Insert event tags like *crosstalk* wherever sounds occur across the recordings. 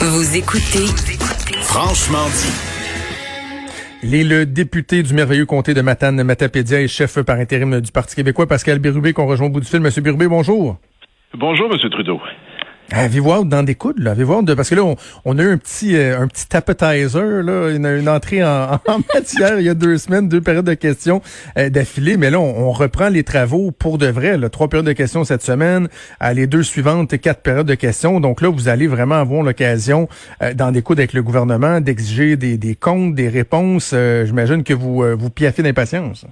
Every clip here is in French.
Vous écoutez Franchement dit. Il est le député du merveilleux comté de Matane, Matapédia et chef par intérim du Parti québécois, Pascal Bérubé, qu'on rejoint au bout du fil. Monsieur Bérubé, bonjour. Bonjour, Monsieur Trudeau. Avez-vous dans des coudes, là? Avez-vous de... Parce que là, on, a eu un petit, euh, un petit appetizer, là, une, une entrée *laughs* en, matière il y a deux semaines, deux périodes de questions euh, d'affilée. Mais là, on, reprend les travaux pour de vrai. Là, trois périodes de questions cette semaine, à les deux suivantes, quatre périodes de questions. Donc là, vous allez vraiment avoir l'occasion, euh, dans des coudes avec le gouvernement, d'exiger des, des comptes, des réponses. J'imagine que vous, vous piaffez d'impatience.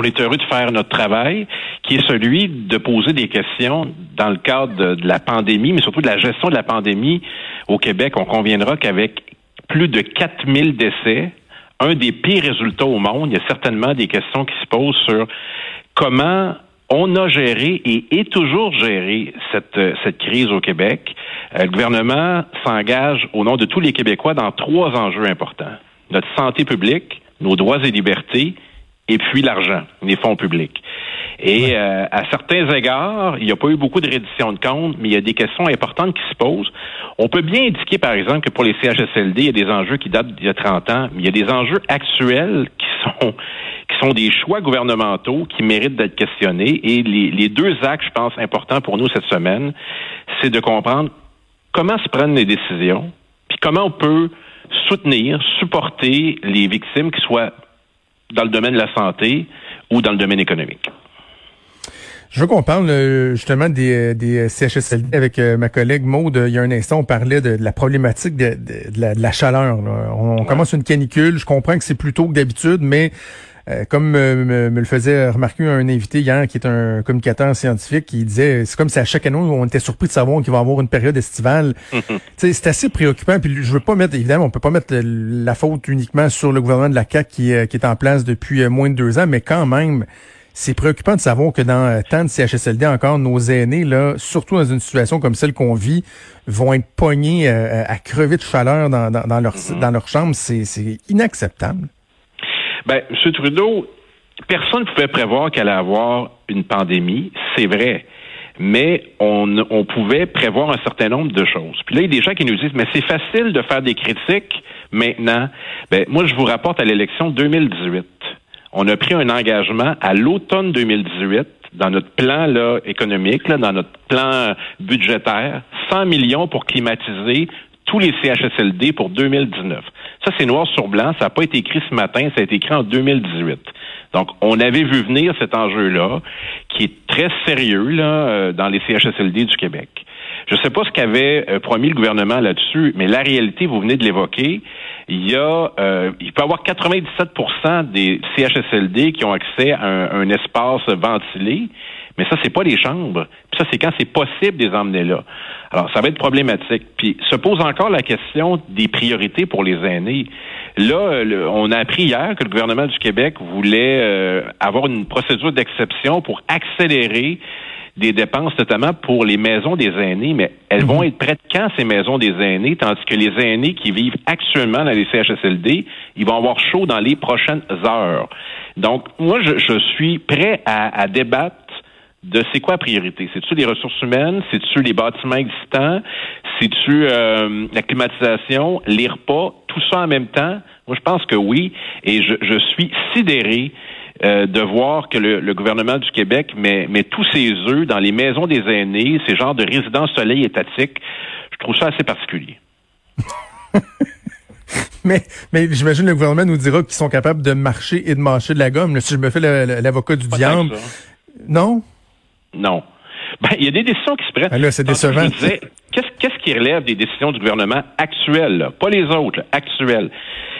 On est heureux de faire notre travail, qui est celui de poser des questions dans le cadre de, la pandémie, mais surtout de la gestion de la pandémie au Québec. On conviendra qu'avec plus de 4000 décès, un des pires résultats au monde, il y a certainement des questions qui se posent sur comment on a géré et est toujours géré cette, cette crise au Québec. Euh, le gouvernement s'engage au nom de tous les Québécois dans trois enjeux importants. Notre santé publique, nos droits et libertés et puis l'argent, les fonds publics. Et euh, à certains égards, il n'y a pas eu beaucoup de reddition de comptes, mais il y a des questions importantes qui se posent. On peut bien indiquer, par exemple, que pour les CHSLD, il y a des enjeux qui datent d'il y a 30 ans, mais il y a des enjeux actuels qui sont qui sont des choix gouvernementaux qui méritent d'être questionnés. Et les, les deux axes, je pense, importants pour nous cette semaine, c'est de comprendre comment se prennent les décisions, puis comment on peut soutenir, supporter les victimes qui soient dans le domaine de la santé ou dans le domaine économique. Je veux qu'on parle euh, justement des, des CHSLD avec euh, ma collègue Maude. Il y a un instant, on parlait de, la problématique de, la, chaleur. On, commence une canicule. Je comprends que c'est plus tôt que d'habitude, mais euh, comme me, le faisait remarquer un invité hier qui est un communicateur scientifique, qui disait c'est comme si à chaque année on était surpris de savoir qu'il va y avoir une période estivale. *laughs* c'est assez préoccupant. Puis je veux pas mettre, évidemment, on peut pas mettre la faute uniquement sur le gouvernement de la CAQ qui, qui est en place depuis euh, moins de deux ans, mais quand même, c'est préoccupant de savoir que dans euh, tant de CHSLD encore, nos aînés, là, surtout dans une situation comme celle qu'on vit, vont être pognés à crever de chaleur dans, dans, leur, mm-hmm. dans leur chambre. C'est inacceptable. Ben, M. Trudeau, personne ne pouvait prévoir qu'elle allait avoir une pandémie, c'est vrai. Mais on, on pouvait prévoir un certain nombre de choses. Puis là, il y a des gens qui nous disent, mais c'est facile de faire des critiques maintenant. Ben, moi, je vous rapporte à l'élection 2018. On a pris un engagement à l'automne 2018 dans notre plan là, économique, là, dans notre plan budgétaire, 100 millions pour climatiser tous les CHSLD pour 2019. Ça, c'est noir sur blanc. Ça n'a pas été écrit ce matin, ça a été écrit en 2018. Donc, on avait vu venir cet enjeu-là, qui est très sérieux là, euh, dans les CHSLD du Québec. Je ne sais pas ce qu'avait euh, promis le gouvernement là-dessus, mais la réalité, vous venez de l'évoquer, il y a, euh, il peut y avoir 97% des CHSLD qui ont accès à un, espace ventilé, mais ça, c'est pas les chambres. Puis ça, c'est quand c'est possible de les emmener là. Alors, ça va être problématique. Puis se pose encore la question des priorités pour les aînés. Là, on a appris hier que le gouvernement du Québec voulait euh, avoir une procédure d'exception pour accélérer des dépenses, notamment pour les maisons des aînés, mais elles vont mhm. être prêtes quand ces maisons des aînés, tandis que les aînés qui vivent actuellement dans les CHSLD, ils vont avoir chaud dans les prochaines heures. Donc, moi, je, je suis prêt à, à débattre de c'est quoi la priorité? C'est-tu les ressources humaines? C'est-tu les bâtiments existants? C'est-tu euh, la climatisation, les repas, tout ça en même temps? Moi, je pense que oui. Et je, je suis sidéré euh, de voir que le, gouvernement du Québec met, met tous ses œufs dans les maisons des aînés, ces genres de résidences soleil étatiques. Je trouve ça assez particulier. *laughs* mais mais j'imagine le gouvernement nous dira qu'ils sont capables de marcher et de mâcher de la gomme. si je me fais l'avocat du diable. Non? Non. Ben, il y a des décisions qui se prennent. Ben là, c'est décevant. Qu'est-ce qui relève des décisions du gouvernement actuelles, pas les autres, actuelles?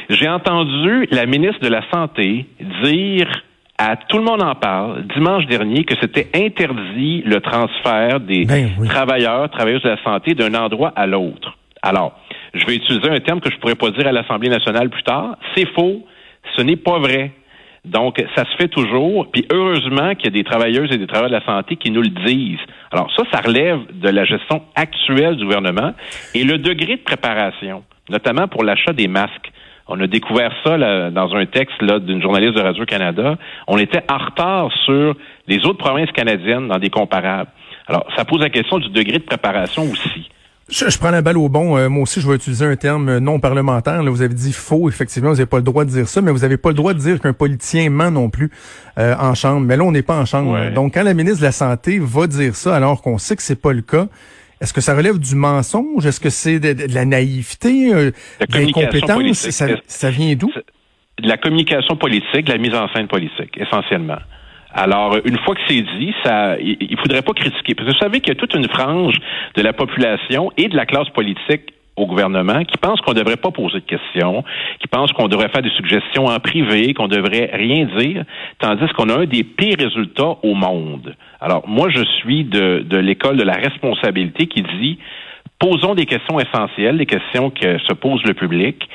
J'ai entendu la ministre de la Santé dire à tout le monde en parle dimanche dernier que c'était interdit le transfert des ben travailleurs, travailleuses de la santé d'un endroit à l'autre. Alors, je vais utiliser un terme que je pourrais pas dire à l'Assemblée nationale plus tard. C'est faux. Ce n'est pas vrai. Donc, ça se fait toujours. Puis heureusement qu'il y a des travailleuses et des travailleurs de la santé qui nous le disent. Alors ça, ça relève de la gestion actuelle du gouvernement et le degré de préparation, notamment pour l'achat des masques. On a découvert ça dans un texte d'une journaliste de Radio-Canada. On était en retard sur les autres provinces canadiennes dans des comparables. Alors, ça pose la question du degré de préparation aussi. Je, prends la balle au bon. Euh, moi aussi, je vais utiliser un terme non parlementaire. Là, vous avez dit faux. Effectivement, vous n'avez pas le droit de dire ça, mais vous n'avez pas le droit de dire qu'un politicien ment non plus euh, en chambre. Mais là, on n'est pas en chambre. Donc, quand la ministre de la Santé va dire ça, alors qu'on sait que c'est pas le cas, est-ce que ça relève du mensonge? Est-ce que c'est de, la naïveté, euh, de l'incompétence? Ça, ça vient d'où? De la communication politique, de la mise en scène politique, essentiellement. Alors, une fois que c'est dit, ça, il faudrait pas critiquer. Parce que vous savez qu'il y a toute une frange de la population et de la classe politique au gouvernement qui pense qu'on ne devrait pas poser de questions, qui pense qu'on devrait faire des suggestions en privé, qu'on devrait rien dire, tandis qu'on a un des pires résultats au monde. Alors, moi, je suis de, de l'école de la responsabilité qui dit posons des questions essentielles, des questions que se pose le public,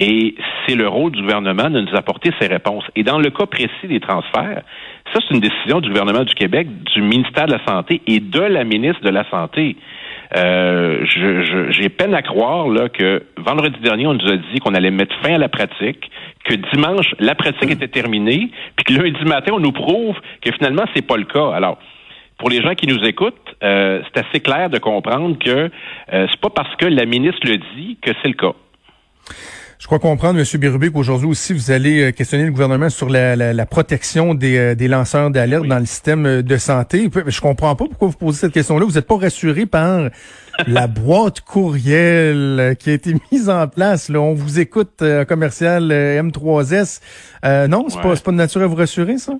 et c'est le rôle du gouvernement de nous apporter ces réponses. Et dans le cas précis des transferts, ça, c'est une décision du gouvernement du Québec, du ministère de la Santé et de la ministre de la Santé. Euh, j'ai peine à croire là, que vendredi dernier, on nous a dit qu'on allait mettre fin à la pratique, que dimanche, la pratique était terminée, puis que lundi matin, on nous prouve que finalement, c'est pas le cas. Alors, pour les gens qui nous écoutent, euh, c'est assez clair de comprendre que euh, c'est pas parce que la ministre le dit que c'est le cas. Je crois comprendre, M. Bérubé, qu'aujourd'hui aussi, vous allez euh, questionner le gouvernement sur la, la, protection des, euh, des lanceurs d'alerte dans le système euh, de santé. Je comprends pas pourquoi vous posez cette question-là. Vous n'êtes pas rassuré par *laughs* la boîte courriel qui a été *laughs* mise en place. Là. On vous écoute, commercial M3S. non, c'est pas, pas de nature à vous rassurer, ça?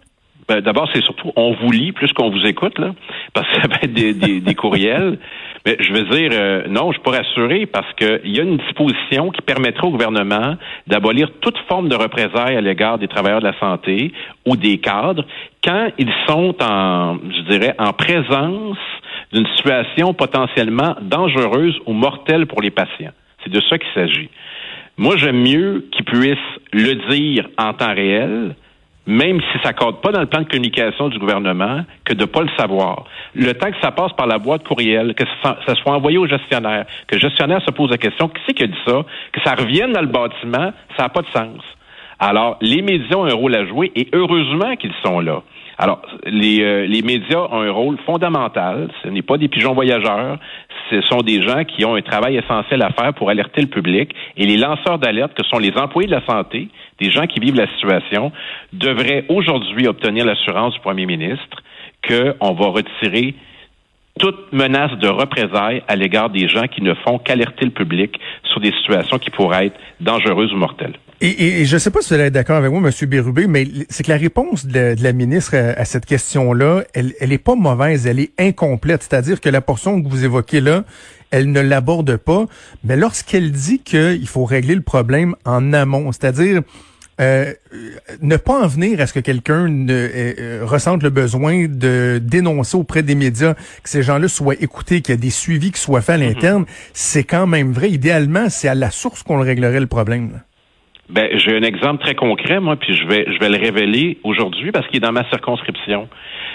Ben, D'abord, c'est surtout on vous lit plus qu'on vous écoute, là, parce que ça va être des, des, des courriels. *laughs* Je veux dire, euh, non, je pas rassuré parce qu'il y a une disposition qui permettrait au gouvernement d'abolir toute forme de représailles à l'égard des travailleurs de la santé ou des cadres quand ils sont en, je dirais, en présence d'une situation potentiellement dangereuse ou mortelle pour les patients. C'est de ça qu'il s'agit. Moi, j'aime mieux qu'ils puissent le dire en temps réel, même si ça compte pas dans le plan de communication du gouvernement, que de pas le savoir. Le temps que ça passe par la boîte courriel, que ça, soit envoyé au gestionnaire, que le gestionnaire se pose la question, qui c'est qui a dit ça, que ça revienne dans le bâtiment, ça n'a pas de sens. Alors, les médias ont un rôle à jouer et heureusement qu'ils sont là. Alors, les, euh, les médias ont un rôle fondamental. Ce n'est pas des pigeons voyageurs. Ce sont des gens qui ont un travail essentiel à faire pour alerter le public. Et les lanceurs d'alerte, que sont les employés de la santé, des gens qui vivent la situation, devraient aujourd'hui obtenir l'assurance du premier ministre qu'on va retirer toute menace de représailles à l'égard des gens qui ne font qu'alerter le public sur des situations qui pourraient être dangereuses ou mortelles. Et, je ne sais pas si vous allez être d'accord avec moi, M. Bérubé, mais c'est que la réponse de, la ministre à, cette question-là, elle, elle est pas mauvaise, elle est incomplète. C'est-à-dire que la portion que vous évoquez là, elle ne l'aborde pas. Mais lorsqu'elle dit qu'il faut régler le problème en amont, c'est-à-dire euh, ne pas en venir à ce que quelqu'un euh, euh, ressente le besoin de dénoncer auprès des médias que ces gens-là soient écoutés, qu'il y a des suivis qui soient faits à mhm. l'interne, c'est quand même vrai. Idéalement, c'est à la source qu'on réglerait le problème. Ben, j'ai un exemple très concret, moi, puis je vais, je vais le révéler aujourd'hui parce qu'il est dans ma circonscription.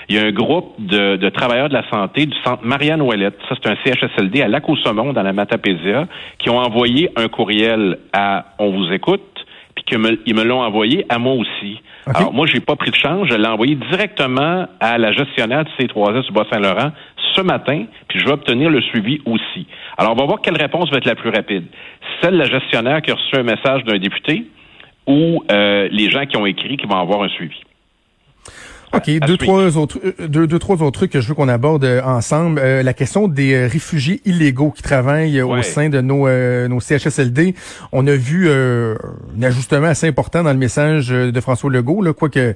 Il y a un groupe de, de travailleurs de la santé du centre Marianne Ouellette, ça c'est un CHSLD à Lac-au-Saumon dans la Matapésia, qui ont envoyé un courriel à On vous écoute, puis qu'ils me, me l'ont envoyé à moi aussi. Alors moi, j'ai pas pris de change, je l'ai envoyé directement à la gestionnaire du C3S du Bas-Saint-Laurent ce matin, puis je vais obtenir le suivi aussi. Alors, on va voir quelle réponse va être la plus rapide. Celle de la gestionnaire qui a reçu un message d'un député ou euh, les gens qui ont écrit qui vont avoir un suivi. OK, deux trois, autres, euh, deux, deux, trois autres trucs que je veux qu'on aborde euh, ensemble. la question des réfugiés illégaux qui travaillent au sein de nos, nos CHSLD. On a vu un ajustement assez important dans le message de François Legault, quoique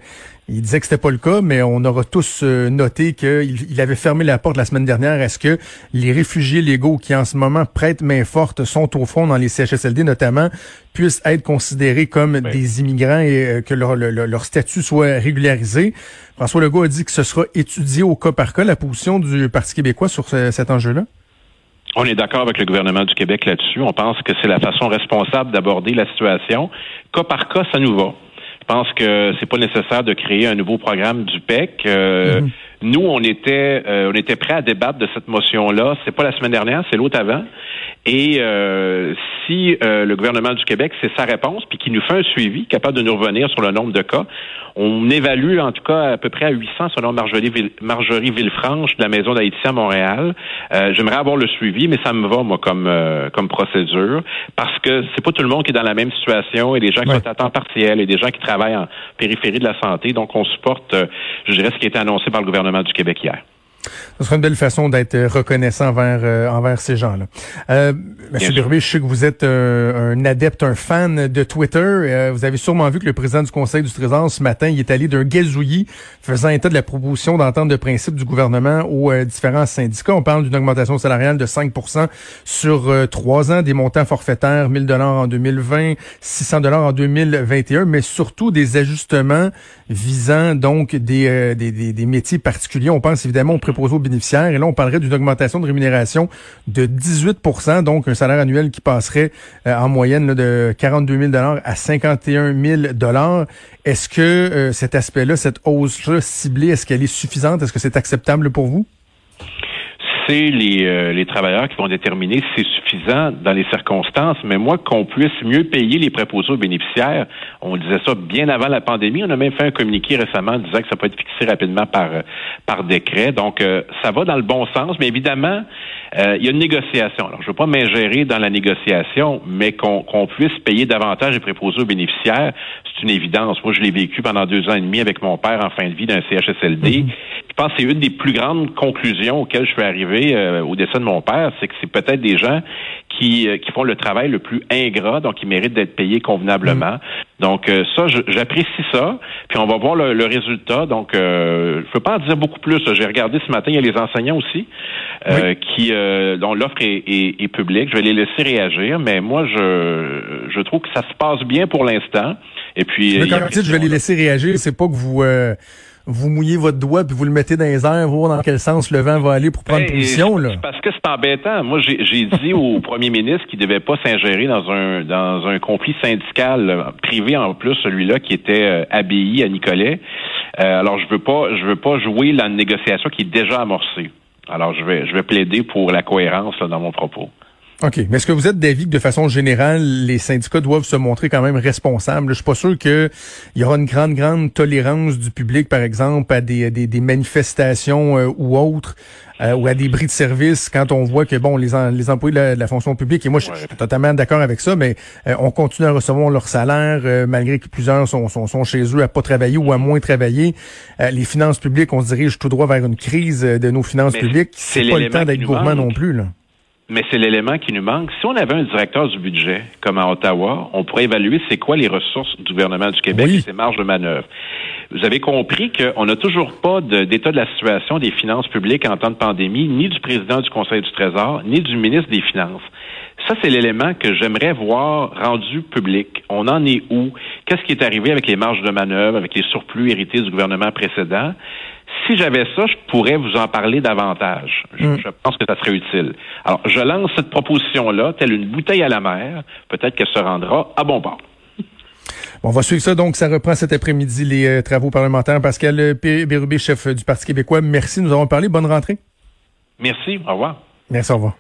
il disait que c'était pas le cas, mais on aura tous euh, noté qu'il il avait fermé la porte la semaine dernière à ce que les réfugiés légaux qui en ce moment prêtent main forte sont au fond dans les CHSLD notamment puissent être considérés comme des immigrants et euh, que leur, leur, statut soit régularisé? François Legault a dit que ce sera étudié au cas par cas la position du Parti québécois sur cet enjeu-là. On est d'accord avec le gouvernement du Québec là-dessus. On pense que c'est la façon responsable d'aborder la situation. Cas par cas, ça nous va. Je pense que c'est pas nécessaire de créer un nouveau programme du PEC. Euh, mhm. Nous, on était, euh, on était prêts à débattre de cette motion-là. C'est pas la semaine dernière, c'est l'autre avant. Et euh, si euh, le gouvernement du Québec, c'est sa réponse, puis qu'il nous fait un suivi, capable de nous revenir sur le nombre de cas, on évalue en tout cas à peu près à 800 selon Marjorie, Marjorie Villefranche de la Maison d'Haïti à Montréal. Euh, j'aimerais avoir le suivi, mais ça me va, moi, comme, comme procédure, parce que c'est pas tout le monde qui est dans la même situation, et des gens qui sont à temps partiel, et des gens qui travaillent en périphérie de la santé. Donc, on supporte, je dirais, ce qui a été annoncé par le gouvernement du Québec hier. Ce serait une belle façon d'être reconnaissant envers, euh, envers ces gens-là. Euh, Monsieur Birbé, je sais que vous êtes euh, un adepte, un fan de Twitter. Euh, vous avez sûrement vu que le président du Conseil du Trésor, ce matin, il est allé d'un gazouillis faisant état de la proposition d'entente de principe du gouvernement aux différents syndicats. On parle d'une augmentation salariale de 5 sur trois ans, des montants forfaitaires, 1000 dollars en 2020, 600 dollars en 2021, mais surtout des ajustements visant donc des, des, des, des métiers particuliers. On pense évidemment aux bénéficiaires. Et là, on parlerait d'une augmentation de rémunération de 18 donc un salaire annuel qui passerait euh, en moyenne de 42 000 à 51 000 Est-ce que euh, cet aspect-là, cette hausse-là ciblée, est-ce qu'elle est suffisante? Est-ce que c'est acceptable pour vous? C'est les, euh, les travailleurs qui vont déterminer si c'est suffisant dans les circonstances. Mais moi, qu'on puisse mieux payer les préposés aux bénéficiaires, on disait ça bien avant la pandémie. On a même fait un communiqué récemment disant que ça peut être fixé rapidement par, par décret. Donc, euh, ça va dans le bon sens. Mais évidemment, euh, il y a une négociation. Alors, je ne veux pas m'ingérer dans la négociation, mais qu'on puisse payer davantage les préposés aux bénéficiaires, c'est une évidence. Moi, je l'ai vécu pendant deux ans et demi avec mon père en fin de vie d'un CHSLD. Mhm. Je pense que c'est une des plus grandes conclusions auxquelles je suis arrivé euh, au décès de mon père, c'est que c'est peut-être des gens qui, euh, qui font le travail le plus ingrat, donc ils méritent d'être payés convenablement. Mhm. Donc ça, j'apprécie ça. Puis on va voir le, résultat. Donc, je ne peux pas en dire beaucoup plus. J'ai regardé ce matin, il y a les enseignants aussi qui euh, dont l'offre est, publique. Je vais les laisser réagir, mais moi, je, je trouve que ça se passe bien pour l'instant. Et puis, mais quand dites je vais les laisser réagir, c'est pas que vous euh, vous mouillez votre doigt puis vous le mettez dans les airs, voir dans quel sens le vent va aller pour prendre ben, position là. Parce que c'est embêtant. Moi, j'ai dit au *laughs* premier ministre qu'il devait pas s'ingérer dans un dans un conflit syndical euh, privé en plus, celui-là qui était euh, ABI à Nicolet. alors, je veux pas je veux pas jouer la négociation qui est déjà amorcée. Alors, je vais, je vais plaider pour la cohérence dans mon propos. OK. Mais est-ce que vous êtes d'avis que de façon générale, les syndicats doivent se montrer quand même responsables? Je suis pas sûr qu'il y aura une grande, grande tolérance du public, par exemple, à des, des, des manifestations euh, ou autres, euh, ou à des bris de service quand on voit que, bon, les, les employés de la, fonction publique, et moi, je, suis totalement d'accord avec ça, mais euh, on continue à recevoir leur salaire, malgré que plusieurs sont, sont, sont, chez eux à pas travailler ou à moins travailler. les finances publiques, on se dirige tout droit vers une crise de nos finances publiques. C'est pas le temps d'être gourmand non plus, là. Mais c'est l'élément qui nous manque. Si on avait un directeur du budget, comme à Ottawa, on pourrait évaluer c'est quoi les ressources du gouvernement du Québec et ses marges de manœuvre. Vous avez compris qu'on n'a toujours pas d'état de, la situation des finances publiques en temps de pandémie, ni du président du Conseil du Trésor, ni du ministre des Finances. Ça, c'est l'élément que j'aimerais voir rendu public. On en est où? Qu'est-ce qui est arrivé avec les marges de manœuvre, avec les surplus hérités du gouvernement précédent? si j'avais ça, je pourrais vous en parler davantage. Je, hmm. pense que ça serait utile. Alors, je lance cette proposition-là, telle une bouteille à la mer. Peut-être qu'elle se rendra à bon port. on va suivre ça. Donc, ça reprend cet après-midi les euh, travaux parlementaires. Pascal Bérubé, chef du Parti québécois, merci. Nous avons parlé. Bonne rentrée. Merci. Au revoir. Merci. Au revoir.